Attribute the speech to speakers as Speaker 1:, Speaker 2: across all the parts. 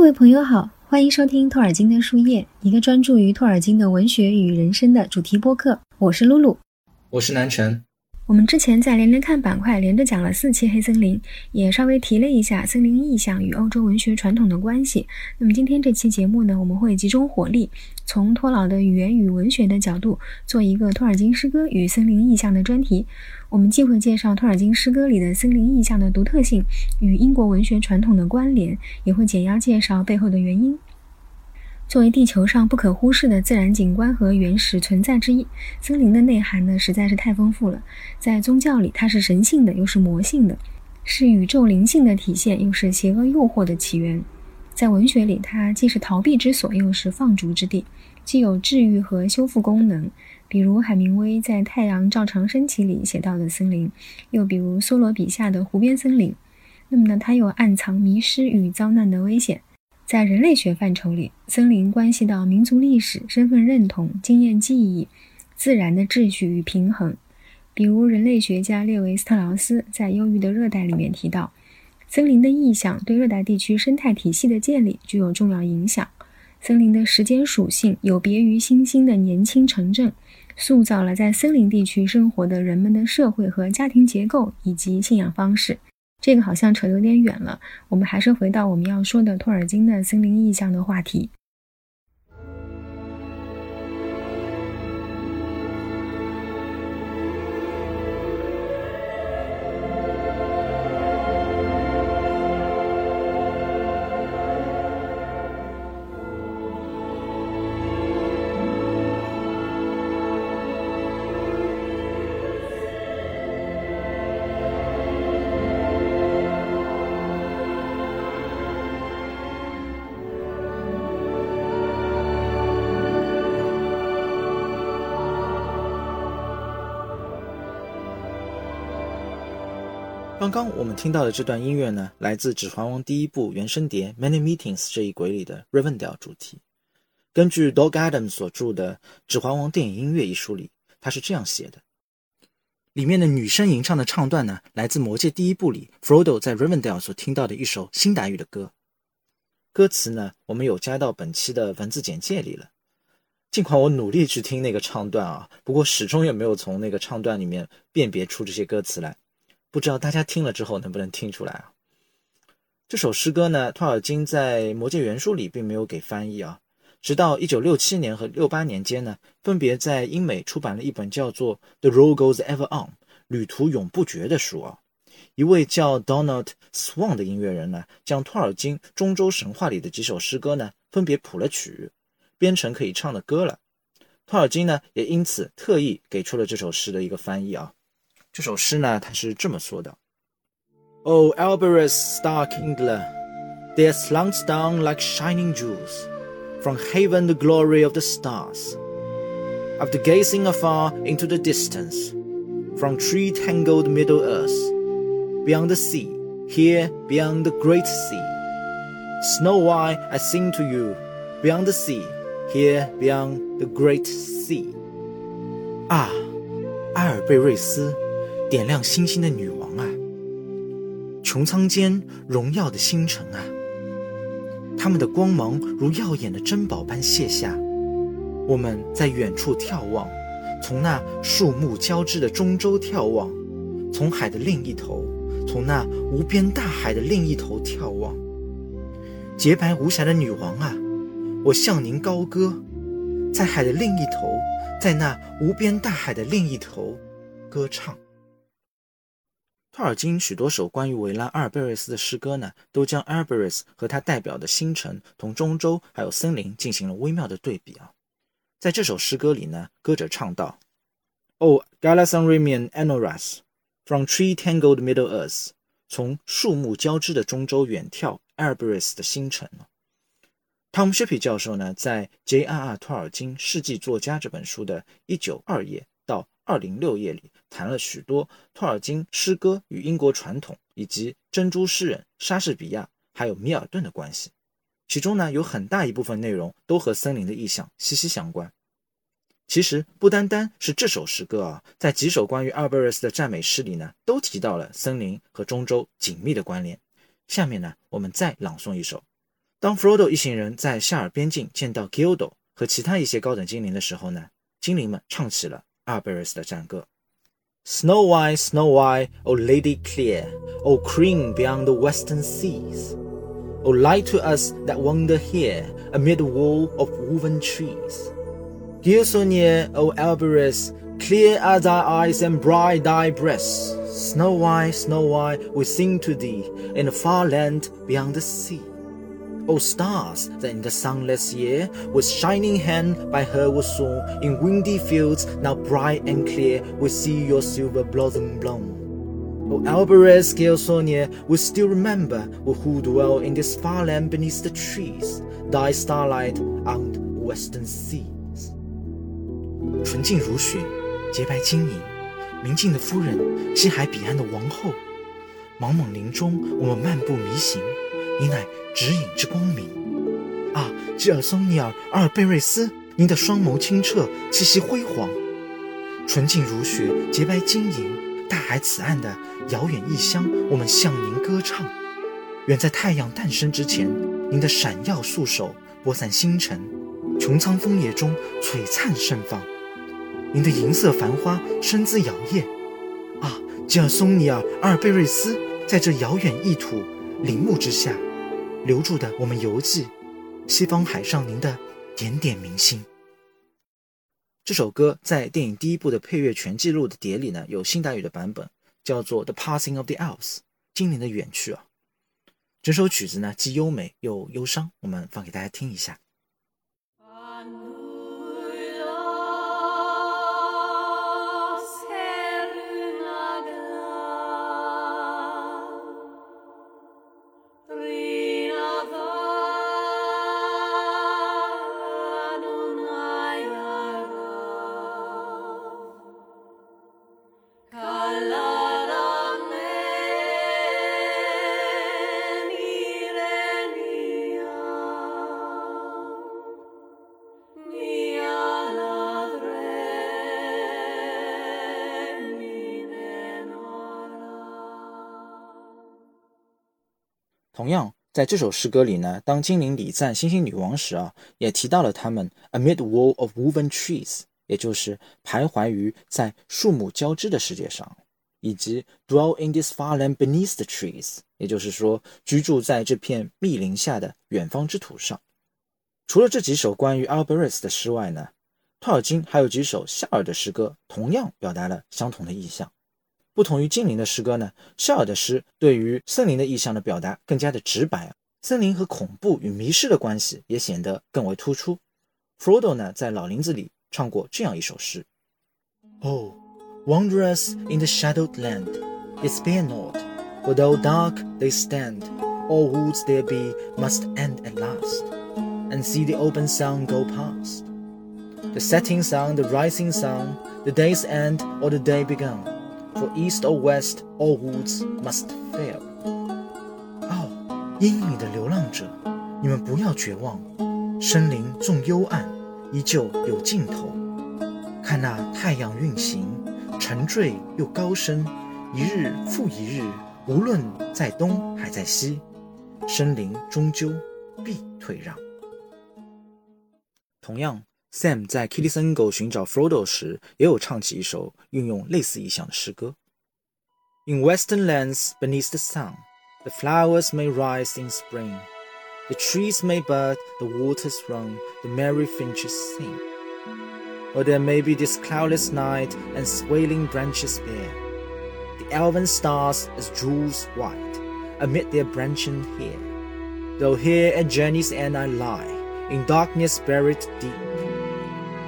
Speaker 1: 各位朋友好，欢迎收听托尔金的树叶，一个专注于托尔金的文学与人生的主题播客。我是露露，
Speaker 2: 我是南辰。
Speaker 1: 我们之前在连连看板块连着讲了四期黑森林，也稍微提了一下森林意象与欧洲文学传统的关系。那么今天这期节目呢，我们会集中火力，从托老的语言与文学的角度，做一个托尔金诗歌与森林意象的专题。我们既会介绍托尔金诗歌里的森林意象的独特性与英国文学传统的关联，也会简要介绍背后的原因。作为地球上不可忽视的自然景观和原始存在之一，森林的内涵呢实在是太丰富了。在宗教里，它是神性的，又是魔性的；是宇宙灵性的体现，又是邪恶诱惑的起源。在文学里，它既是逃避之所，又是放逐之地，既有治愈和修复功能。比如海明威在《太阳照常升起》里写到的森林，又比如梭罗笔下的湖边森林。那么呢，它又暗藏迷失与遭难的危险。在人类学范畴里，森林关系到民族历史、身份认同、经验记忆、自然的秩序与平衡。比如，人类学家列维斯特劳斯在《忧郁的热带》里面提到，森林的意象对热带地区生态体系的建立具有重要影响。森林的时间属性有别于新兴的年轻城镇，塑造了在森林地区生活的人们的社会和家庭结构以及信仰方式。这个好像扯得有点远了，我们还是回到我们要说的托尔金的森林意象的话题。
Speaker 2: 刚刚我们听到的这段音乐呢，来自《指环王》第一部原声碟《Many Meetings》这一轨里的 Rivendell 主题。根据 Dog Adams 所著的《指环王电影音乐》一书里，他是这样写的：里面的女声吟唱的唱段呢，来自《魔戒》第一部里 Frodo 在 Rivendell 所听到的一首新达语的歌。歌词呢，我们有加到本期的文字简介里了。尽管我努力去听那个唱段啊，不过始终也没有从那个唱段里面辨别出这些歌词来。不知道大家听了之后能不能听出来啊？这首诗歌呢，托尔金在《魔戒》原书里并没有给翻译啊。直到一九六七年和六八年间呢，分别在英美出版了一本叫做《The Road Goes Ever On》（旅途永不绝）的书啊。一位叫 Donald Swan 的音乐人呢，将托尔金中州神话里的几首诗歌呢，分别谱了曲，编成可以唱的歌了。托尔金呢，也因此特意给出了这首诗的一个翻译啊。这首诗呢，它是这么说的：“O Alberus stark Ingler, there slants down like shining jewels from heaven the glory of the stars. After gazing afar into the distance, from tree-tangled Middle Earth, beyond the sea, here beyond the great sea, Snow White I sing to you, beyond the sea, here beyond the great sea。”啊，阿尔贝瑞斯。 点亮星星的女王啊，穹苍间荣耀的星辰啊，它们的光芒如耀眼的珍宝般泻下。我们在远处眺望，从那树木交织的中州眺望，从海的另一头，从那无边大海的另一头眺望。洁白无瑕的女王啊，我向您高歌，在海的另一头，在那无边大海的另一头，歌唱。托尔金许多首关于维拉阿尔贝瑞斯的诗歌呢，都将阿尔贝瑞斯和他代表的星辰同中州还有森林进行了微妙的对比啊。在这首诗歌里呢，歌者唱道：“Oh, g a l a s a n r i m i a n Anoras, from tree-tangled Middle Earth，从树木交织的中州远眺阿尔贝瑞斯的星辰。”汤姆·薛皮教授呢，在《J.R.R. 托尔金世纪作家》这本书的一九二页到二零六页里。谈了许多托尔金诗歌与英国传统，以及珍珠诗人莎士比亚还有米尔顿的关系。其中呢，有很大一部分内容都和森林的意象息息相关。其实不单单是这首诗歌啊，在几首关于阿尔贝瑞斯的赞美诗里呢，都提到了森林和中州紧密的关联。下面呢，我们再朗诵一首，当 Frodo 一行人在夏尔边境见到 Gildo 和其他一些高等精灵的时候呢，精灵们唱起了阿尔贝瑞斯的战歌。Snow White, Snow White, O Lady clear, O Queen beyond the western seas, O light to us that wander here amid the wall of woven trees. Gilsonir, O Alberus, clear are thy eyes and bright thy breasts. Snow White, Snow White, we sing to thee in the far land beyond the sea. O stars that in the sunless year with shining hand by her were sown in windy fields now bright and clear we see your silver blossom blown. O Alvarez Gilsonia, we still remember who dwell in this far land beneath the trees, thy starlight on the western seas. 纯净如雪，洁白晶莹，明镜的夫人，西海彼岸的王后。茫茫林中，我们漫步迷行， 你乃指引之光明。啊，吉尔松尼尔·阿尔贝瑞斯，您的双眸清澈，气息辉煌，纯净如雪，洁白晶莹。大海此岸的遥远异乡，我们向您歌唱。远在太阳诞生之前，您的闪耀素手播散星辰，穹苍枫叶中璀璨盛放。您的银色繁花身姿摇曳。啊，吉尔松尼尔·阿尔贝瑞斯，在这遥远异土陵墓之下。留住的我们游记，西方海上您的点点明星。这首歌在电影第一部的配乐全记录的碟里呢，有新单语的版本，叫做《The Passing of the Alps》，精灵的远去啊。整首曲子呢，既优美又忧伤，我们放给大家听一下。同样，在这首诗歌里呢，当精灵礼赞星星女王时啊，也提到了他们 amid wall of woven trees，也就是徘徊于在树木交织的世界上，以及 dwell in this far land beneath the trees，也就是说居住在这片密林下的远方之土上。除了这几首关于 Alberus 的诗外呢，托尔金还有几首夏尔的诗歌，同样表达了相同的意象。不同于精灵的诗歌呢，夏尔的诗对于森林的意象的表达更加的直白，森林和恐怖与迷失的关系也显得更为突出。Frodo 呢，在老林子里唱过这样一首诗：Oh, wanderers in the shadowed land, despair not, for though dark they stand, all woods there be must end at last, and see the open sun go past. The setting sun, the rising sun, the day's end or the day begun. For east or west, all woods must fail. 哦，阴影里的流浪者，你们不要绝望。森林纵幽暗，依旧有尽头。看那太阳运行，沉坠又高升，一日复一日。无论在东还在西，森林终究必退让。同样。Sam 在 Kilisyngo 寻找 Frodo 时，也有唱起一首运用类似意象的诗歌。In western lands beneath the sun, the flowers may rise in spring, the trees may bud, the waters run, the merry finches sing. Or there may be this cloudless night and swaying branches bare, the elven stars as jewels white amid their branching hair. Though here at journey's end I lie, in darkness buried deep,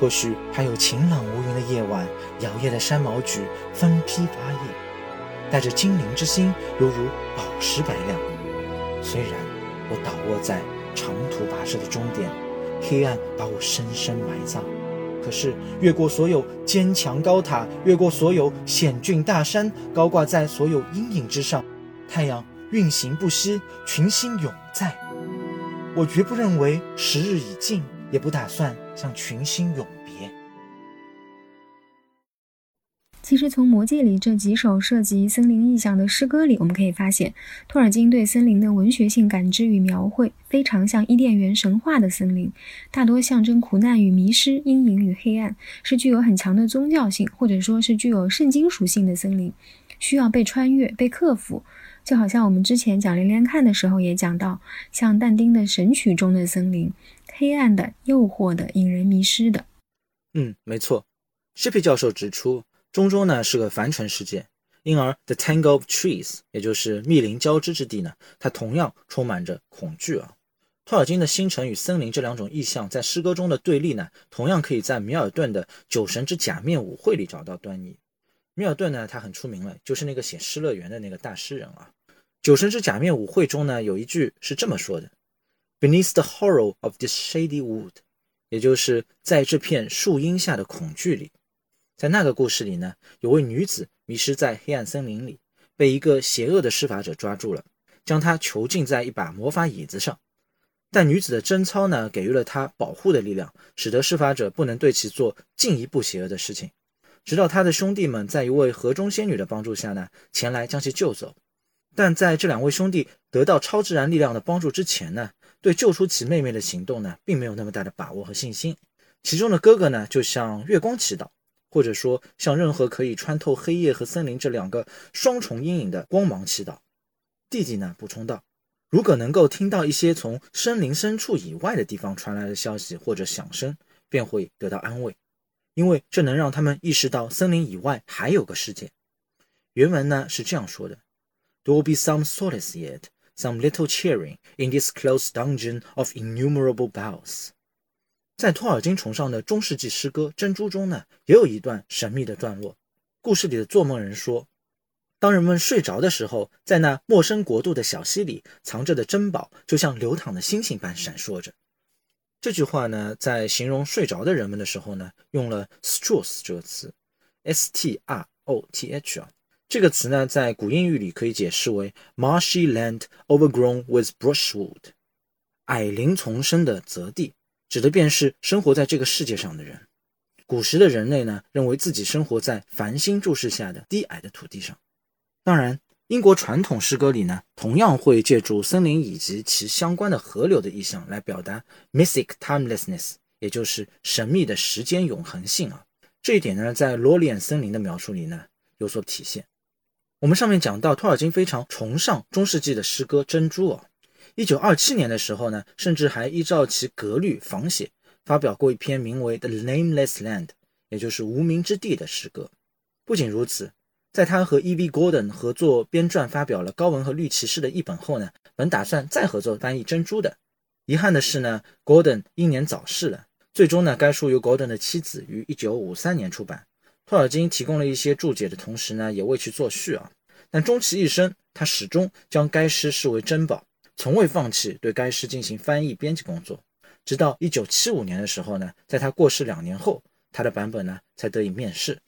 Speaker 2: 或许还有晴朗无云的夜晚，摇曳的山毛榉分批发叶，带着精灵之心，犹如宝石白亮。虽然我倒卧在长途跋涉的终点，黑暗把我深深埋葬，可是越过所有坚强高塔，越过所有险峻大山，高挂在所有阴影之上，太阳运行不息，群星永在。我绝不认为时日已尽，也不打算向群星永别。
Speaker 1: 其实，从《魔戒》里这几首涉及森林意象的诗歌里，我们可以发现，托尔金对森林的文学性感知与描绘，非常像伊甸园神话的森林，大多象征苦难与迷失、阴影与黑暗，是具有很强的宗教性，或者说是具有圣经属性的森林，需要被穿越、被克服。就好像我们之前讲连连看的时候也讲到，像但丁的《神曲》中的森林，黑暗的、诱惑的、引人迷失的。
Speaker 2: 嗯，没错。Shippy 教授指出。中州呢是个凡尘世界，因而 The Tangle of Trees，也就是密林交织之地呢，它同样充满着恐惧啊。托尔金的星辰与森林这两种意象在诗歌中的对立呢，同样可以在米尔顿的《酒神之假面舞会》里找到端倪。米尔顿呢，他很出名了，就是那个写《失乐园》的那个大诗人啊。《酒神之假面舞会》中呢，有一句是这么说的：“Beneath the horror of this shady wood”，也就是在这片树荫下的恐惧里。在那个故事里呢，有位女子迷失在黑暗森林里，被一个邪恶的施法者抓住了，将她囚禁在一把魔法椅子上。但女子的贞操呢，给予了她保护的力量，使得施法者不能对其做进一步邪恶的事情。直到她的兄弟们在一位河中仙女的帮助下呢，前来将其救走。但在这两位兄弟得到超自然力量的帮助之前呢，对救出其妹妹的行动呢，并没有那么大的把握和信心。其中的哥哥呢，就向月光祈祷。或者说，向任何可以穿透黑夜和森林这两个双重阴影的光芒祈祷。弟弟呢补充道：“如果能够听到一些从森林深处以外的地方传来的消息或者响声，便会得到安慰，因为这能让他们意识到森林以外还有个世界。”原文呢是这样说的：“There will be some solace yet, some little cheering in this close dungeon of innumerable bells。”在托尔金崇尚的中世纪诗歌《珍珠》中呢，也有一段神秘的段落。故事里的做梦人说，当人们睡着的时候，在那陌生国度的小溪里藏着的珍宝，就像流淌的星星般闪烁着。这句话呢，在形容睡着的人们的时候呢，用了 “stroth” 这个词，s t r o t h 啊，这个词呢，在古英语里可以解释为 “marshy land overgrown with brushwood”，矮林丛生的泽地。指的便是生活在这个世界上的人。古时的人类呢，认为自己生活在繁星注视下的低矮的土地上。当然，英国传统诗歌里呢，同样会借助森林以及其相关的河流的意象来表达 mystic timelessness，也就是神秘的时间永恒性啊。这一点呢，在罗里安森林的描述里呢有所体现。我们上面讲到，托尔金非常崇尚中世纪的诗歌《珍珠》啊。一九二七年的时候呢，甚至还依照其格律仿写，发表过一篇名为《The Nameless Land》，也就是无名之地的诗歌。不仅如此，在他和 E.V. Gordon 合作编撰发表了《高文和绿骑士》的译本后呢，本打算再合作翻译《珍珠》的。遗憾的是呢，Gordon 英年早逝了。最终呢，该书由 Gordon 的妻子于一九五三年出版。托尔金提供了一些注解的同时呢，也为其作序啊。但终其一生，他始终将该诗视为珍宝。从未放弃对该诗进行翻译编辑工作，直到一九七五年的时候呢，在他过世两年后，他的版本呢才得以面世。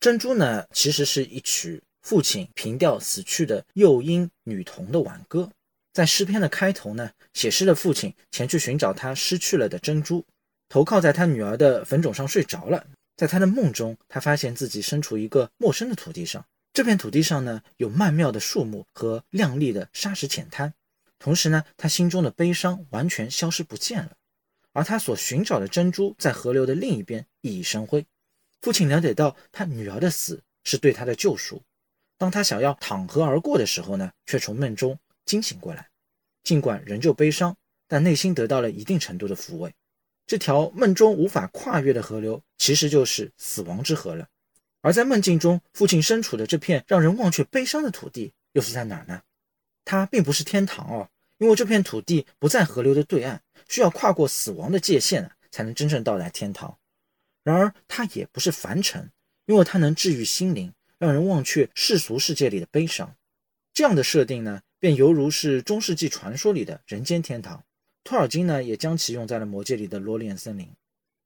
Speaker 2: 珍珠呢，其实是一曲父亲凭吊死去的幼婴女童的挽歌。在诗篇的开头呢，写诗的父亲前去寻找他失去了的珍珠，头靠在他女儿的坟冢上睡着了。在他的梦中，他发现自己身处一个陌生的土地上，这片土地上呢，有曼妙的树木和亮丽的沙石浅滩。同时呢，他心中的悲伤完全消失不见了，而他所寻找的珍珠在河流的另一边熠熠生辉。父亲了解到他女儿的死是对他的救赎，当他想要淌河而过的时候呢，却从梦中惊醒过来。尽管仍旧悲伤，但内心得到了一定程度的抚慰。这条梦中无法跨越的河流，其实就是死亡之河了。而在梦境中，父亲身处的这片让人忘却悲伤的土地，又是在哪呢？它并不是天堂哦，因为这片土地不在河流的对岸，需要跨过死亡的界限才能真正到达天堂。然而，它也不是凡尘，因为它能治愈心灵，让人忘却世俗世界里的悲伤。这样的设定呢，便犹如是中世纪传说里的人间天堂。托尔金呢，也将其用在了魔戒里的罗莲森林。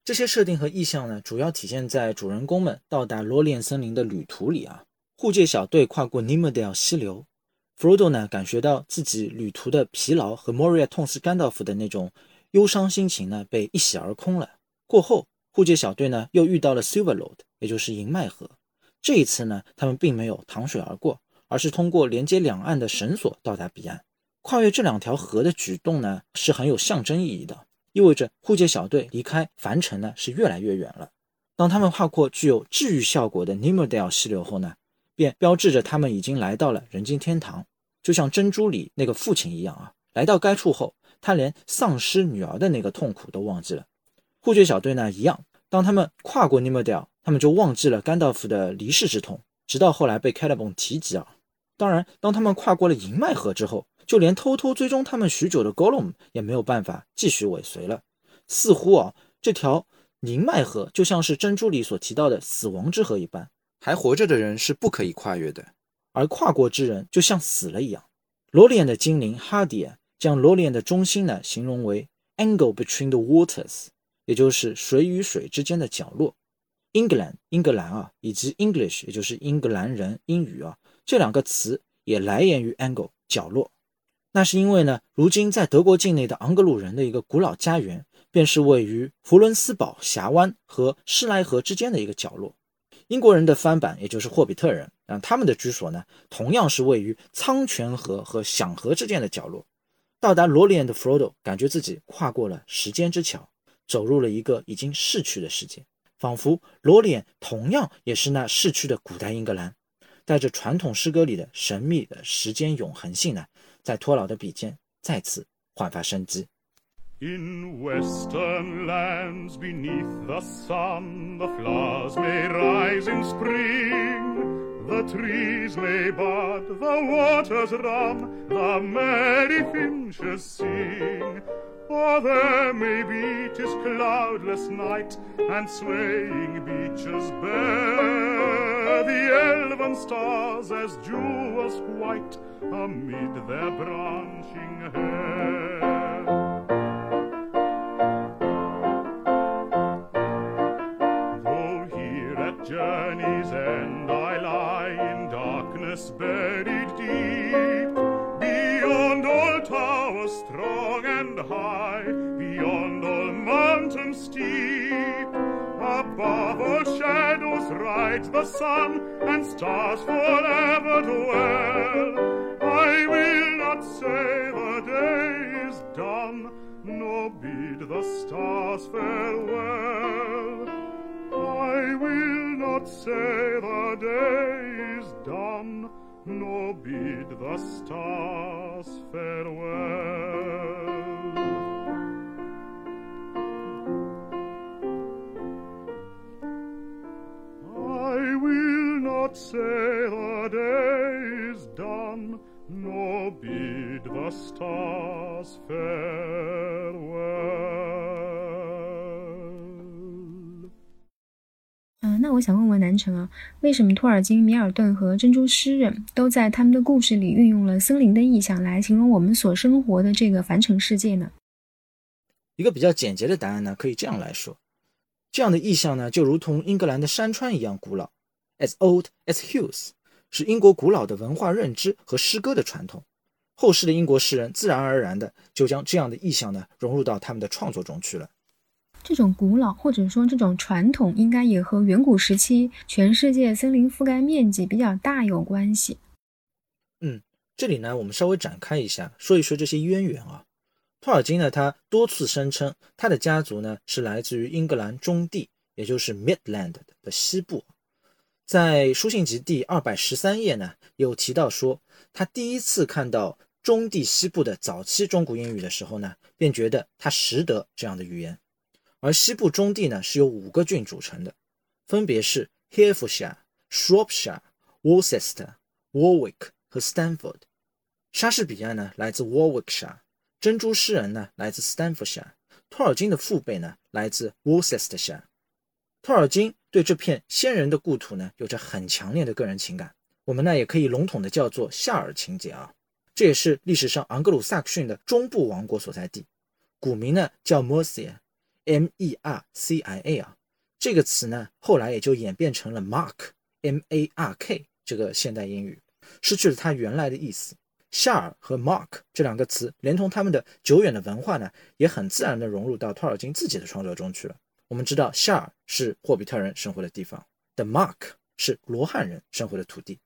Speaker 2: 这些设定和意象呢，主要体现在主人公们到达罗莲森林的旅途里啊。护戒小队跨过尼莫德尔溪流，弗罗多呢感觉到自己旅途的疲劳和莫瑞亚痛失甘道夫的那种忧伤心情呢被一洗而空了。过后，护戒小队呢又遇到了 Silver Lord，也就是银麦河。这一次呢，他们并没有淌水而过，而是通过连接两岸的绳索到达彼岸。跨越这两条河的举动呢是很有象征意义的，意味着护戒小队离开凡尘呢是越来越远了。当他们跨过具有治愈效果的尼莫德尔溪流后呢？便标志着他们已经来到了人间天堂，就像珍珠里那个父亲一样啊！来到该处后，他连丧失女儿的那个痛苦都忘记了。护戒小队呢一样，当他们跨过尼莫德尔，他们就忘记了甘道夫的离世之痛，直到后来被凯勒本提及啊。当然，当他们跨过了银麦河之后，就连偷偷追踪他们许久的 Gollum 也没有办法继续尾随了。似乎啊，这条银麦河就像是珍珠里所提到的死亡之河一般。还活着的人是不可以跨越的，而跨过之人就像死了一样。罗莲的精灵哈迪将罗莲的中心呢形容为 angle between the waters，也就是水与水之间的角落。England 英格兰啊，以及 English 也就是英格兰人英语啊，这两个词也来源于 angle 角落。那是因为呢，如今在德国境内的昂格鲁人的一个古老家园，便是位于弗伦斯堡峡湾和施莱河之间的一个角落。英国人的翻版，也就是霍比特人，啊，他们的居所呢，同样是位于苍泉河和响河之间的角落。到达罗里安的弗罗多，感觉自己跨过了时间之桥，走入了一个已经逝去的世界，仿佛罗里安同样也是那逝去的古代英格兰，带着传统诗歌里的神秘的时间永恒性呢，在托老的笔尖再次焕发生机。
Speaker 3: In western lands beneath the sun, the flowers may rise in spring, the trees may bud, the waters run, the merry finches sing. Or there may be tis cloudless night, and swaying beeches bare. The elven stars as jewels white amid their branching hair. Though here at journey's end I lie in darkness buried Above all shadows ride the sun And stars forever dwell I will not say the day is done Nor bid the stars farewell I will not say the day is done, nor bid the stars farewell. Not say the day is done, nor bid the stars farewell.
Speaker 1: 那我想问问南城啊，为什么托尔金、米尔顿和珍珠诗人都在他们的故事里运用了森林的意象来形容我们所生活的这个凡尘世界呢？
Speaker 2: 一个比较简洁的答案呢，可以这样来说：这样的意象呢，就如同英格兰的山川一样古老，as old as hills，是英国古老的文化认知和诗歌的传统。后世的英国诗人自然而然的就将这样的意象呢融入到他们的创作中去了。
Speaker 1: 这种古老或者说这种传统，应该也和远古时期全世界森林覆盖面积比较大有关系。
Speaker 2: 嗯，这里呢，我们稍微展开一下，说一说这些渊源啊。托尔金呢，他多次声称他的家族呢是来自于英格兰中地，也就是 Midland 的西部。在书信集第二百十三页呢，有提到说，他第一次看到中地西部的早期中古英语的时候呢，便觉得他识得这样的语言。而西部中地呢是由五个郡组成的，分别是 Herefordshire、Shropshire、Worcester、Warwick 和 Stanford。莎士比亚呢来自 Warwickshire，珍珠诗人呢来自 Stanfordshire；托尔金的父辈呢来自 Worcestershire。托尔金对这片先人的故土呢有着很强烈的个人情感，我们呢也可以笼统的叫做夏尔情节啊。这也是历史上昂格鲁萨克逊的中部王国所在地，古名呢叫 Mercia。M E R C I A 啊，这个词呢后来也就演变成了 Mark M A R K 这个现代英语，失去了它原来的意思。夏尔和 Mark 这两个词，连同他们的久远的文化呢，也很自然的融入到托尔金自己的创作中去了。我们知道夏尔是霍比特人生活的地方，The Mark 是罗汉人生活的土地。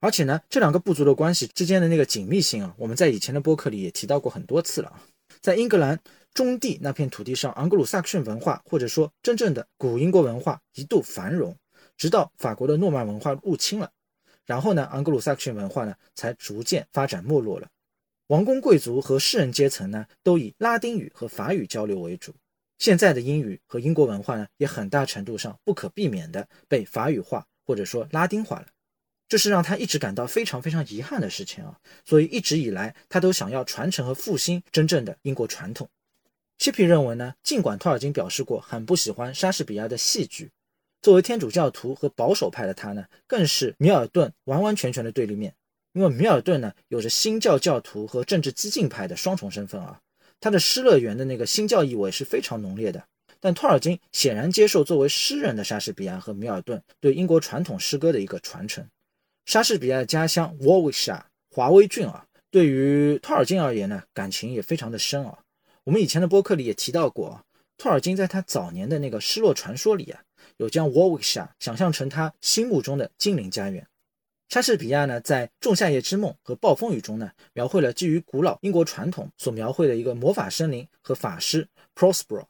Speaker 2: 而且呢，这两个部族的关系之间的那个紧密性啊，我们在以前的播客里也提到过很多次了啊。在英格兰中地那片土地上，昂格鲁萨克逊文化或者说真正的古英国文化一度繁荣，直到法国的诺曼文化入侵了。然后呢，昂格鲁萨克逊文化呢才逐渐发展没落了。王公贵族和士人阶层呢都以拉丁语和法语交流为主。现在的英语和英国文化呢也很大程度上不可避免的被法语化或者说拉丁化了。这是让他一直感到非常非常遗憾的事情啊。所以一直以来他都想要传承和复兴真正的英国传统。切皮认为呢，尽管托尔金表示过很不喜欢莎士比亚的戏剧。作为天主教徒和保守派的他呢，更是米尔顿完完全全的对立面。因为米尔顿呢，有着新教教徒和政治激进派的双重身份啊，他的《失乐园》的那个新教意味是非常浓烈的。但托尔金显然接受作为诗人的莎士比亚和米尔顿对英国传统诗歌的一个传承。莎士比亚的家乡 Warwickshire 华威郡啊，对于托尔金而言呢，感情也非常的深啊。我们以前的播客里也提到过，托尔金在他早年的那个《失落传说》里啊。有将 Warwickshire 想象成他心目中的精灵家园。莎士比亚呢，在《仲夏夜之梦》和《暴风雨》中呢，描绘了基于古老英国传统所描绘的一个魔法森林和法师 Prosperos，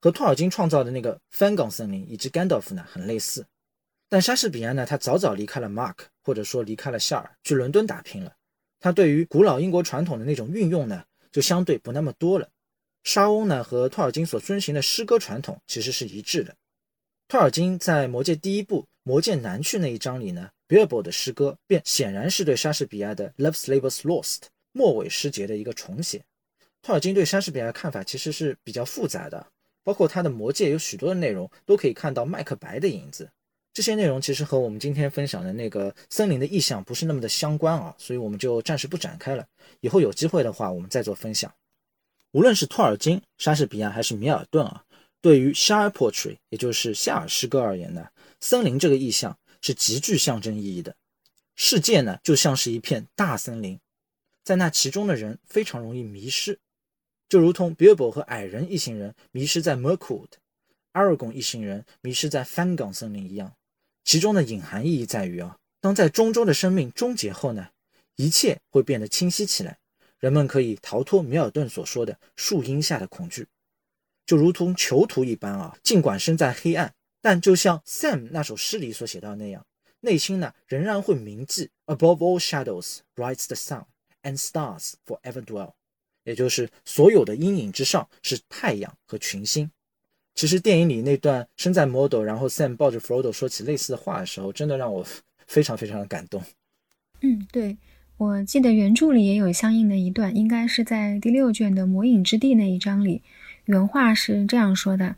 Speaker 2: 和托尔金创造的那个 Fangorn 森林以及 Gandalf 呢很类似。但莎士比亚呢，他早早离开了 Mark，或者说离开了夏尔，去伦敦打拼了。他对于古老英国传统的那种运用呢，就相对不那么多了。沙翁呢，和托尔金所遵循的诗歌传统其实是一致的。托尔金在《魔戒》第一部《魔戒南去》那一章里呢，Bilbo 的诗歌便显然是对莎士比亚的《Love's Labour's Lost》末尾诗节的一个重写。托尔金对莎士比亚的看法其实是比较复杂的，包括他的《魔戒》有许多的内容都可以看到麦克白的影子。这些内容其实和我们今天分享的那个森林的意象不是那么的相关啊，所以我们就暂时不展开了。以后有机会的话，我们再做分享。无论是托尔金、莎士比亚还是米尔顿啊。对于 Shire Poetry，也就是夏尔诗歌而言呢，森林这个意象是极具象征意义的。世界呢，就像是一片大森林，在那其中的人非常容易迷失，就如同 Bilbo 和矮人一行人迷失在 Merkwood Aragon 一行人迷失在翻岗森林一样。其中的隐含意义在于啊，当在中州的生命终结后呢，一切会变得清晰起来，人们可以逃脱米尔顿所说的树荫下的恐惧。就如同囚徒一般啊，尽管身在黑暗，但就像 Sam 那首诗里所写到那样，内心呢仍然会铭记 Above all shadows brights the sun and stars forever dwell，也就是所有的阴影之上是太阳和群星。其实电影里那段身在 Model，然后 Sam 抱着 Frodo 说起类似的话的时候，真的让我非常非常的感动。
Speaker 1: 嗯，对，我记得原著里也有相应的一段，应该是在第六卷的魔影之地那一章里。原话是这样说的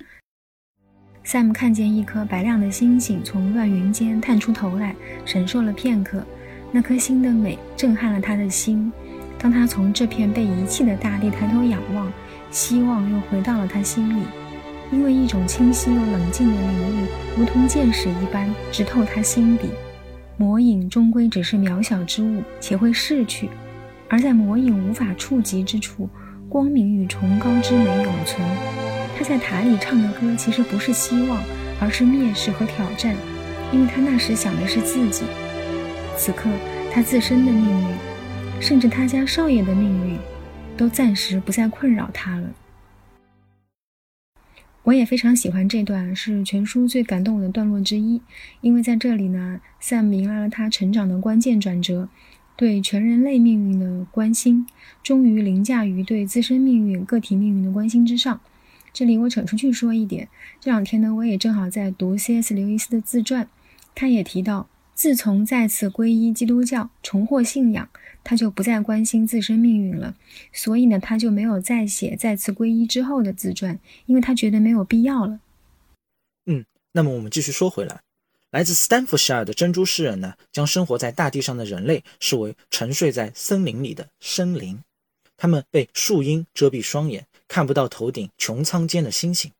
Speaker 1: ：Sam 看见一颗白亮的星星从乱云间探出头来，神受了片刻。那颗星的美震撼了他的心。当他从这片被遗弃的大地抬头仰望，希望又回到了他心里，因为一种清晰又冷静的领悟，如同箭矢一般直透他心底。魔影终归只是渺小之物，且会逝去，而在魔影无法触及之处。光明与崇高之美永存。他在塔里唱的歌，其实不是希望，而是蔑视和挑战，因为他那时想的是自己。此刻，他自身的命运，甚至他家少爷的命运，都暂时不再困扰他了。我也非常喜欢这段，是全书最感动我的段落之一，因为在这里呢，Sam 迎来了他成长的关键转折。对全人类命运的关心，终于凌驾于对自身命运、个体命运的关心之上。这里我扯出去说一点，这两天呢，我也正好在读 C.S. 刘易斯的自传，他也提到，自从再次皈依基督教、重获信仰，他就不再关心自身命运了。所以呢，他就没有再写再次皈依之后的自传，因为他觉得没有必要了。
Speaker 2: 嗯，那么我们继续说回来。来自斯坦福希尔的珍珠诗人呢，将生活在大地上的人类视为沉睡在森林里的生灵，他们被树荫遮蔽双眼，看不到头顶穹苍间的星星。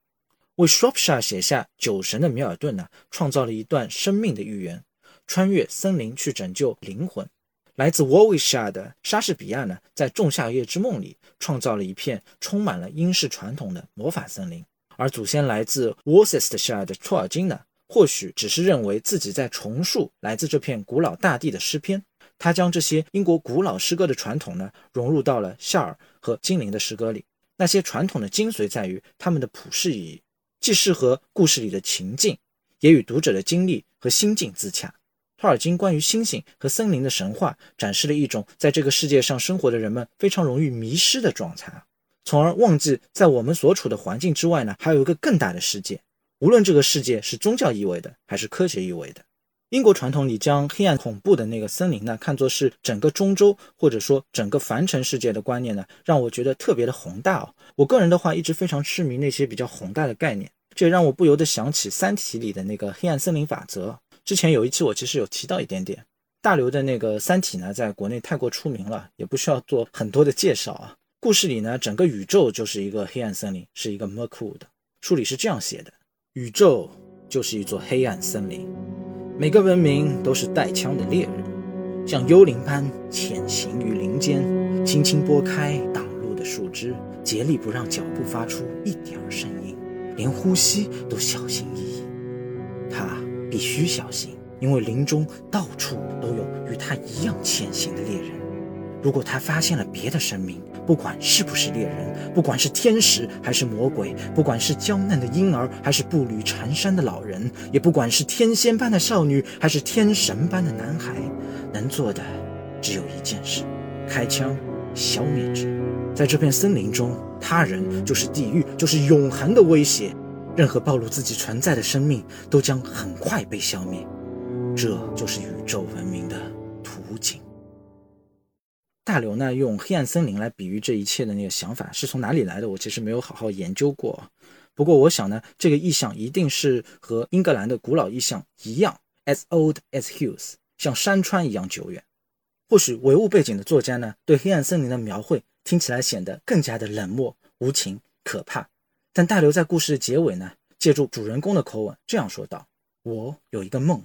Speaker 2: 为 Shropshire 写下酒神的米尔顿呢，创造了一段生命的寓言，穿越森林去拯救灵魂。来自 Warwickshire 的莎士比亚呢，在《仲夏夜之梦》里创造了一片充满了英式传统的魔法森林。而祖先来自 Worcestershire 的托尔金呢，或许只是认为自己在重述来自这片古老大地的诗篇。他将这些英国古老诗歌的传统呢，融入到了夏尔和精灵的诗歌里。那些传统的精髓在于他们的普世意义。既适合故事里的情境，也与读者的经历和心境自洽。托尔金关于星星和森林的神话，展示了一种在这个世界上生活的人们非常容易迷失的状态，从而忘记在我们所处的环境之外呢，还有一个更大的世界。无论这个世界是宗教意味的，还是科学意味的。英国传统里将黑暗恐怖的那个森林呢，看作是整个中州或者说整个凡尘世界的观念呢，让我觉得特别的宏大哦。我个人的话，一直非常痴迷那些比较宏大的概念。这也让我不由得想起《三体》里的那个黑暗森林法则。之前有一期我其实有提到一点点。大刘的那个《三体》呢，在国内太过出名了，也不需要做很多的介绍啊。故事里呢，整个宇宙就是一个黑暗森林，是一个 m e r k w o o d。书里是这样写的：宇宙就是一座黑暗森林，每个文明都是带枪的猎人，像幽灵般潜行于林间，轻轻拨开挡路的树枝，竭力不让脚步发出一点声音。连呼吸都小心翼翼，他必须小心，因为林中到处都有与他一样潜行的猎人。如果他发现了别的生命，不管是不是猎人，不管是天使还是魔鬼，不管是娇嫩的婴儿还是步履蹒跚的老人，也不管是天仙般的少女还是天神般的男孩，能做的只有一件事：开枪消灭之。在这片森林中。他人就是地狱，就是永恒的威胁。任何暴露自己存在的生命都将很快被消灭。这就是宇宙文明的图景。大刘呢，用黑暗森林来比喻这一切的那个想法是从哪里来的？我其实没有好好研究过。不过我想呢，这个意象一定是和英格兰的古老意象一样，as old as hills，像山川一样久远。或许唯物背景的作家呢，对黑暗森林的描绘。听起来显得更加的冷漠、无情、可怕。但大刘在故事的结尾呢，借助主人公的口吻这样说道：“我有一个梦，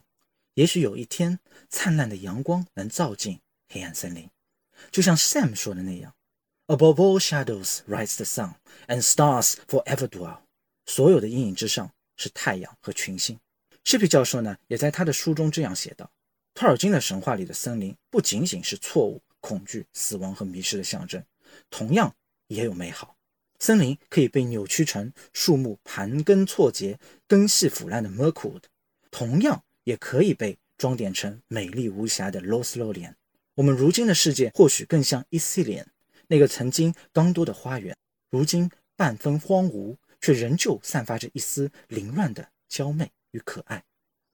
Speaker 2: 也许有一天，灿烂的阳光能照进黑暗森林，就像 Sam 说的那样：‘Above all shadows rise the sun, and stars forever dwell。’所有的阴影之上是太阳和群星。Shippy 教授呢，也在他的书中这样写道：托尔金的神话里的森林不仅仅是错误、恐惧、死亡和迷失的象征。”同样也有美好，森林可以被扭曲成树木盘根错节、根系腐烂的 Mirkwood，同样也可以被装点成美丽无瑕的 Lothlorien。我们如今的世界或许更像 e s i l i a n 那个曾经刚多的花园，如今半分荒芜，却仍旧散发着一丝凌乱的娇媚与可爱。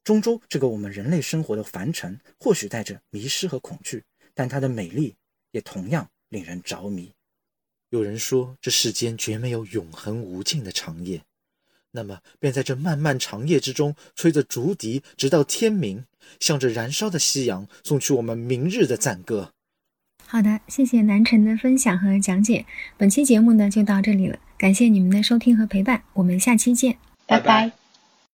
Speaker 2: 中州这个我们人类生活的凡尘，或许带着迷失和恐惧，但它的美丽也同样令人着迷。有人说，这世间绝没有永恒无尽的长夜，那么便在这漫漫长夜之中，吹着竹笛，直到天明，向着燃烧的夕阳，送去我们明日的赞歌。
Speaker 1: 好的，谢谢南辰的分享和讲解。本期节目呢，就到这里了，感谢你们的收听和陪伴，我们下期见，
Speaker 4: 拜拜。